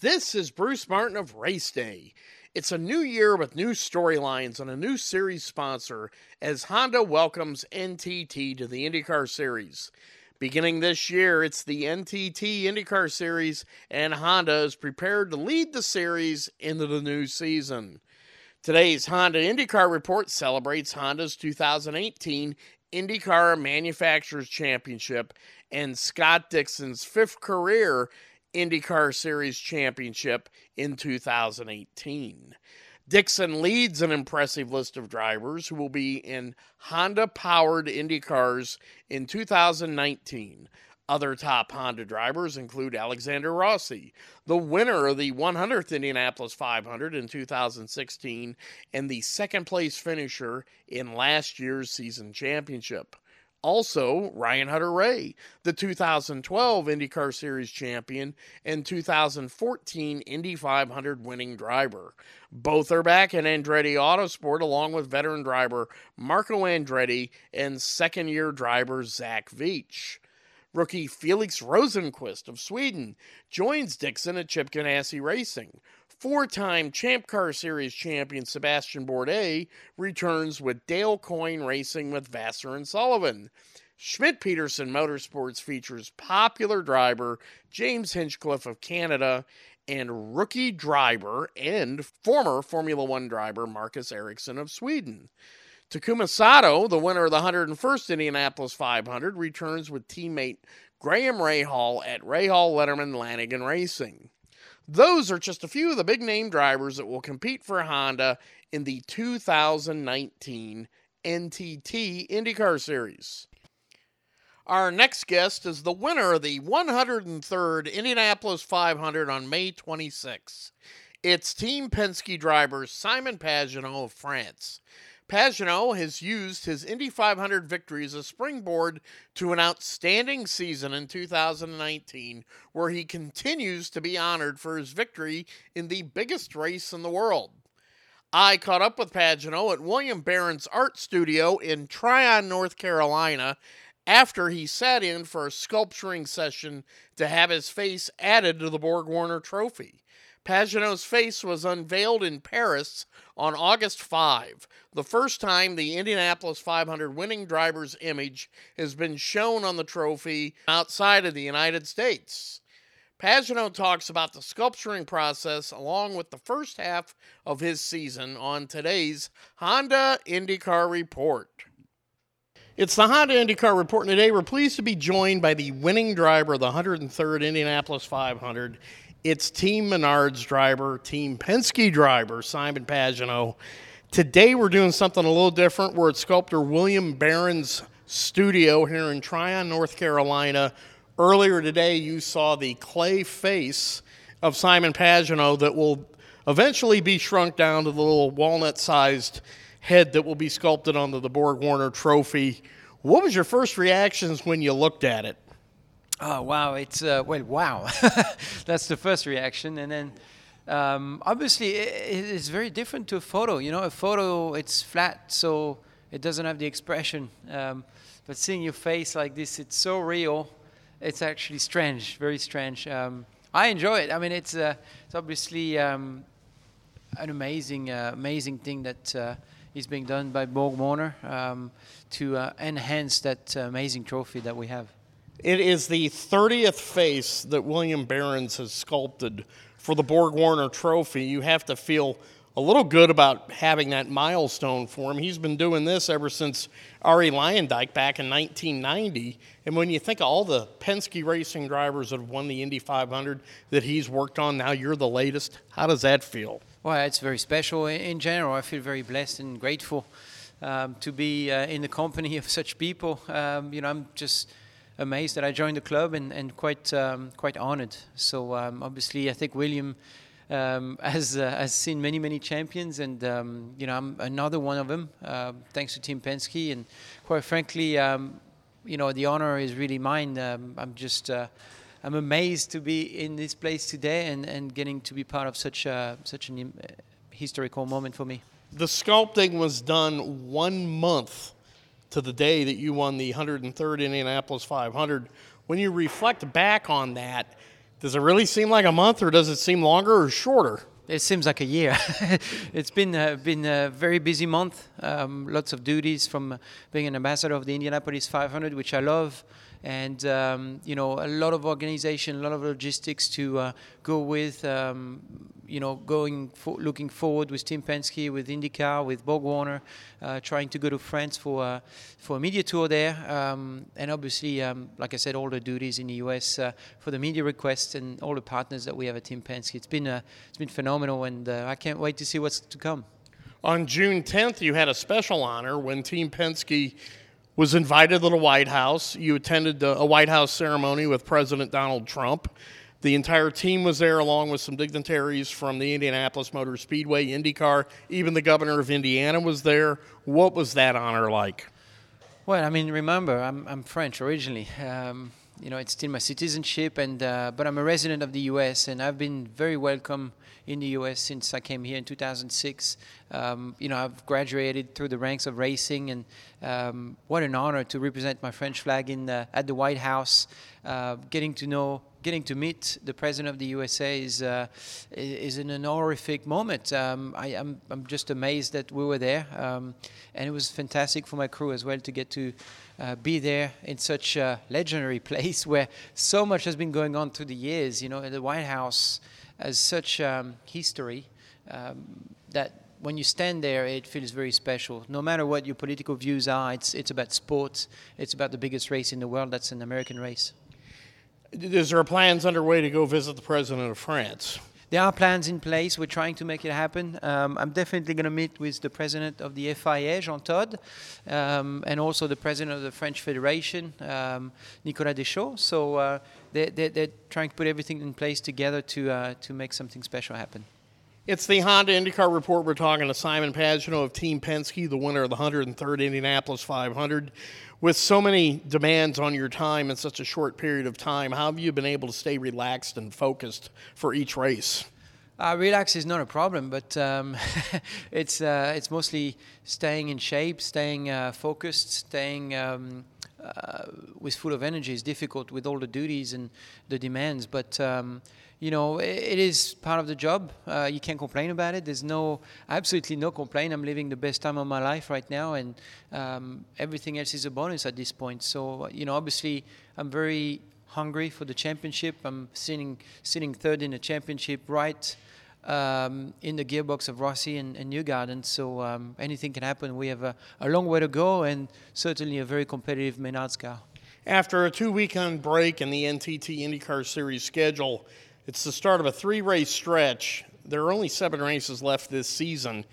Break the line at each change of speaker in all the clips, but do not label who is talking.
This is Bruce Martin of Race Day. It's a new year with new storylines and a new series sponsor as Honda welcomes NTT to the IndyCar Series. Beginning this year, it's the NTT IndyCar Series, and Honda is prepared to lead the series into the new season. Today's Honda IndyCar report celebrates Honda's 2018 IndyCar Manufacturers Championship and Scott Dixon's fifth career IndyCar Series Championship in 2018. Dixon leads an impressive list of drivers who will be in Honda powered IndyCars in 2019. Other top Honda drivers include Alexander Rossi, the winner of the 100th Indianapolis 500 in 2016 and the second place finisher in last year's season championship. Also, Ryan Hunter-Reay, the 2012 IndyCar Series champion and 2014 Indy 500 winning driver. Both are back in Andretti Autosport along with veteran driver Marco Andretti and second year driver Zach Veach. Rookie Felix Rosenqvist of Sweden joins Dixon at Chip Ganassi Racing. Four time Champ Car Series champion Sebastian Bourdais returns with Dale Coyne Racing with Vasser and Sullivan. Schmidt Peterson Motorsports features popular driver James Hinchcliffe of Canada and rookie driver and former Formula One driver Marcus Ericsson of Sweden. Takuma Sato, the winner of the 101st Indianapolis 500, returns with teammate Graham Rahal at Rahal Letterman Lanigan Racing. Those are just a few of the big name drivers that will compete for Honda in the 2019 NTT IndyCar Series. Our next guest is the winner of the 103rd Indianapolis 500 on May 26. It's Team Penske driver Simon Pagenaud of France. Pagenaud has used his Indy 500 victory as a springboard to an outstanding season in 2019, where he continues to be honored for his victory in the biggest race in the world. I caught up with Pagenaud at William Behrends' art studio in Tryon, North Carolina, after he sat in for a sculpturing session to have his face added to the Borg Warner trophy. Pagenaud's face was unveiled in Paris on August 5, the first time the Indianapolis 500 winning driver's image has been shown on the trophy outside of the United States. Pagenaud talks about the sculpturing process along with the first half of his season on today's Honda IndyCar Report. It's the Honda IndyCar Report, and today we're pleased to be joined by the winning driver of the 103rd Indianapolis 500 it's Team Menards driver, Team Penske driver, Simon Pagenaud. Today we're doing something a little different. We're at sculptor William Behrends' studio here in Tryon, North Carolina. Earlier today, you saw the clay face of Simon Pagenaud that will eventually be shrunk down to the little walnut sized head that will be sculpted onto the Borg Warner trophy. What was your first reactions when you looked at it?
Oh wow! It's uh, well, wow. That's the first reaction, and then um, obviously it, it's very different to a photo. You know, a photo it's flat, so it doesn't have the expression. Um, but seeing your face like this, it's so real. It's actually strange, very strange. Um, I enjoy it. I mean, it's uh, it's obviously um, an amazing, uh, amazing thing that uh, is being done by Borg Warner um, to uh, enhance that uh, amazing trophy that we have.
It is the 30th face that William Behrends has sculpted for the Borg Warner Trophy. You have to feel a little good about having that milestone for him. He's been doing this ever since Arie Luyendyk back in 1990. And when you think of all the Penske racing drivers that have won the Indy 500 that he's worked on, now you're the latest. How does that feel?
Well, it's very special in general. I feel very blessed and grateful um, to be uh, in the company of such people. Um, you know, I'm just amazed that I joined the club and, and quite um, quite honored. So um, obviously, I think William um, has uh, has seen many many champions, and um, you know I'm another one of them. Uh, thanks to Team Penske, and quite frankly, um, you know the honor is really mine. Um, I'm just uh, I'm amazed to be in this place today and, and getting to be part of such a, such an historical moment for me.
The sculpting was done one month to the day that you won the 103rd Indianapolis 500. When you reflect back on that, Does it really seem like a month, or does it seem longer or shorter?
It seems like a year. it's been uh, been a very busy month. Um, lots of duties from being an ambassador of the Indianapolis 500, which I love and um, you know a lot of organization, a lot of logistics to uh, go with. Um, you know, going for, looking forward with Team Penske, with IndyCar, with BorgWarner, uh, trying to go to France for uh, for a media tour there, um, and obviously, um, like I said, all the duties in the US uh, for the media requests and all the partners that we have at Team Penske. It's been uh, it's been phenomenal, and uh, I can't wait to see what's to come.
On June 10th, you had a special honor when Team Penske was invited to the White House. You attended a White House ceremony with President Donald Trump. The entire team was there, along with some dignitaries from the Indianapolis Motor Speedway, IndyCar. Even the governor of Indiana was there. What was that honor like?
Well, I mean, remember, I'm, I'm French originally. Um, you know, it's still my citizenship, and uh, but I'm a resident of the U.S. and I've been very welcome in the U.S. since I came here in 2006. Um, you know, I've graduated through the ranks of racing, and um, what an honor to represent my French flag in the, at the White House. Uh, getting to know, getting to meet the president of the USA is uh, is an honorific moment. Um, I, am I'm, I'm just amazed that we were there, um, and it was fantastic for my crew as well to get to. Uh, be there in such a legendary place where so much has been going on through the years. You know, the White House has such um, history um, that when you stand there, it feels very special. No matter what your political views are, it's, it's about sports. It's about the biggest race in the world. That's an American race.
Is there plans underway to go visit the president of France?
There are plans in place. We're trying to make it happen. Um, I'm definitely going to meet with the president of the FIA, Jean Todt, um, and also the president of the French Federation, um, Nicolas Deschaux. So uh, they, they, they're trying to put everything in place together to, uh, to make something special happen.
It's the Honda IndyCar report. We're talking to Simon Pagenaud of Team Penske, the winner of the 103rd Indianapolis 500. With so many demands on your time in such a short period of time, how have you been able to stay relaxed and focused for each race?
Uh, relax is not a problem, but um, it's uh, it's mostly staying in shape, staying uh, focused, staying um, uh, with full of energy is difficult with all the duties and the demands. But um, you know, it, is part of the job. Uh, you can't complain about it. There's no, absolutely no complaint. I'm living the best time of my life right now, and um, everything else is a bonus at this point. So, you know, obviously, I'm very hungry for the championship. I'm sitting sitting third in the championship, right um, in the gearbox of Rossi and, and Newgarden. So um, anything can happen. We have a, a, long way to go, and certainly a very competitive Menards car.
After a two-weekend break in the NTT IndyCar Series schedule it's the start of a three race stretch. There are only seven races left this season.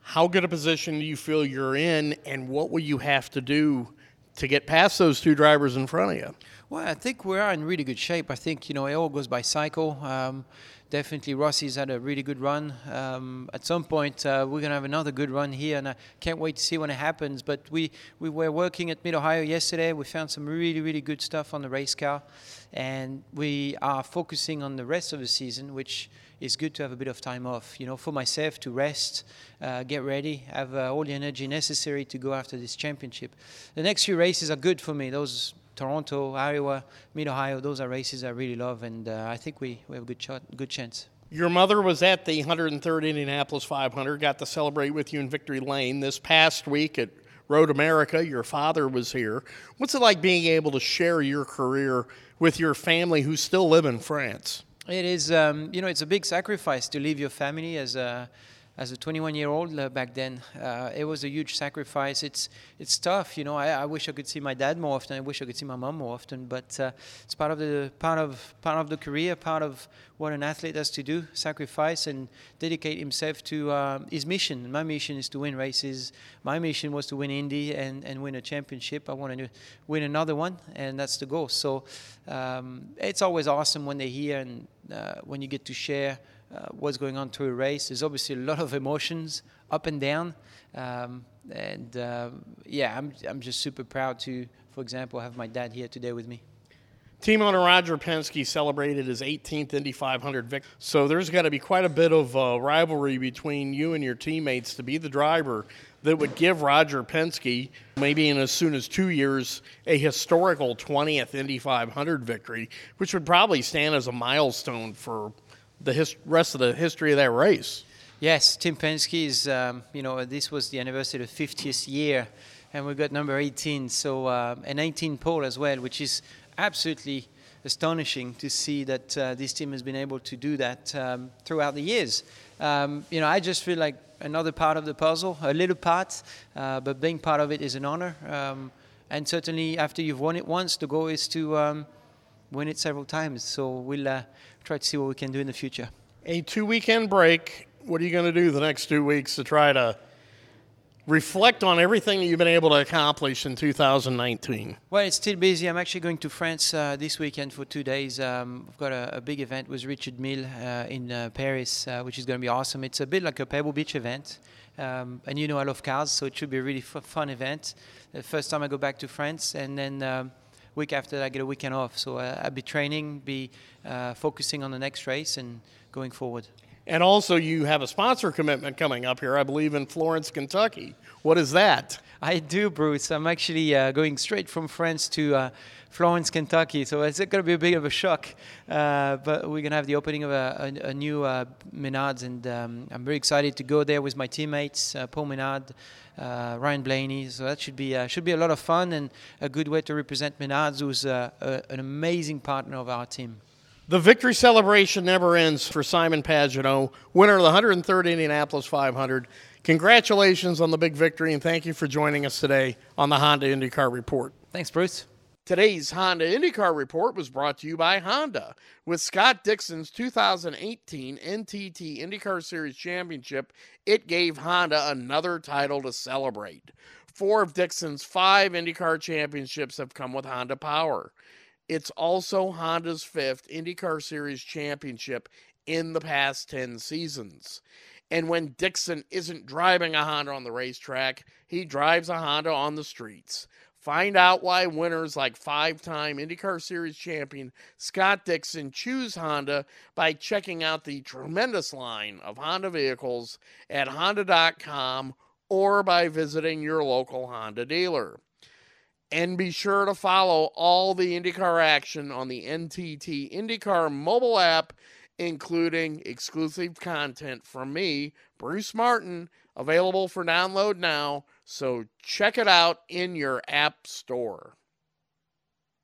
How good a position do you feel you're in, and what will you have to do to get past those two drivers in front of you?
Well, I think we are in really good shape. I think you know it all goes by cycle. Um, definitely Rossi's had a really good run. Um, at some point, uh, we're going to have another good run here, and I can't wait to see when it happens. But we, we were working at Mid Ohio yesterday. We found some really, really good stuff on the race car, and we are focusing on the rest of the season, which is good to have a bit of time off. You know, for myself to rest, uh, get ready, have uh, all the energy necessary to go after this championship. The next few races are good for me. Those Toronto, Iowa, Mid Ohio. Those are races I really love, and uh, I think we, we have a good shot, good chance.
Your mother was at the 103rd Indianapolis 500. Got to celebrate with you in Victory Lane this past week at Road America. Your father was here. What's it like being able to share your career with your family who still live in France?
It is, um, you know, it's a big sacrifice to leave your family as a as a 21 year old uh, back then. Uh, it was a huge sacrifice. It's it's tough, you know. I, I, wish I could see my dad more often. I wish I could see my mom more often. But uh, it's part of the part of part of the career, part of what an athlete has to do: sacrifice and dedicate himself to uh, his mission. My mission is to win races. My mission was to win Indy and, and win a championship. I wanted to win another one, and that's the goal. So um, it's always awesome when they're here and when you get to share uh, what's going on through a race. There's obviously a lot of emotions up and down. Um, and uh, yeah, I'm, I'm just super proud to, for example, have my dad here today with me.
Team owner Roger Penske celebrated his 18th Indy 500 victory. So there's got to be quite a bit of uh, rivalry between you and your teammates to be the driver that would give Roger Penske, maybe in as soon as two years, a historical 20th Indy 500 victory, which would probably stand as a milestone for the his- rest of the history of that race.
Yes, Team Penske is, um, you know, this was the anniversary of the 50th year, and we got number 18, so uh, a 19 pole as well, which is absolutely astonishing to see that uh, this team has been able to do that um, throughout the years. Um, you know, I just feel like another part of the puzzle, a little part, uh, but being part of it is an honor. Um, and certainly, after you've won it once, the goal is to um, win it several times. So we'll uh, try to see what we can do in the future.
A two weekend break. What are you going to do the next two weeks to try to reflect on everything that you've been able to accomplish in 2019?
Well, it's still busy. I'm actually going to France uh, this weekend for two days. Um, I've got a, a, big event with Richard Mille uh, in uh, Paris, uh, which is going to be awesome. It's a bit like a Pebble Beach event. Um, and you know, I love cars, so it should be a really f- fun event. The first time I go back to France, and then um, week after that, I get a weekend off. So uh, I'll be training, be uh, focusing on the next race, and going forward.
And also, you have a sponsor commitment coming up here, I believe, in Florence, Kentucky. What is that?
I do, Bruce. I'm actually uh, going straight from France to uh, Florence, Kentucky. So it's going to be a bit of a shock. Uh, but we're going to have the opening of a, a, a new uh, Menards, and um, I'm very excited to go there with my teammates, uh, Paul Menard, uh, Ryan Blaney. So that should be should be a lot of fun and a good way to represent Menards, who's an amazing partner of our team.
The victory celebration never ends for Simon Pagenaud, winner of the 103rd Indianapolis 500. Congratulations on the big victory, and thank you for joining us today on the Honda IndyCar Report.
Thanks, Bruce.
Today's Honda IndyCar Report was brought to you by Honda. With Scott Dixon's 2018 NTT IndyCar Series Championship, it gave Honda another title to celebrate. Four of Dixon's five IndyCar championships have come with Honda Power. It's also Honda's fifth IndyCar Series championship in the past 10 seasons. And when Dixon isn't driving a Honda on the racetrack, he drives a Honda on the streets. Find out why winners like five time IndyCar Series champion Scott Dixon choose Honda by checking out the tremendous line of Honda vehicles at Honda.com or by visiting your local Honda dealer. And be sure to follow all the IndyCar action on the NTT IndyCar mobile app, including exclusive content from me, Bruce Martin, available for download now. So check it out in your app store.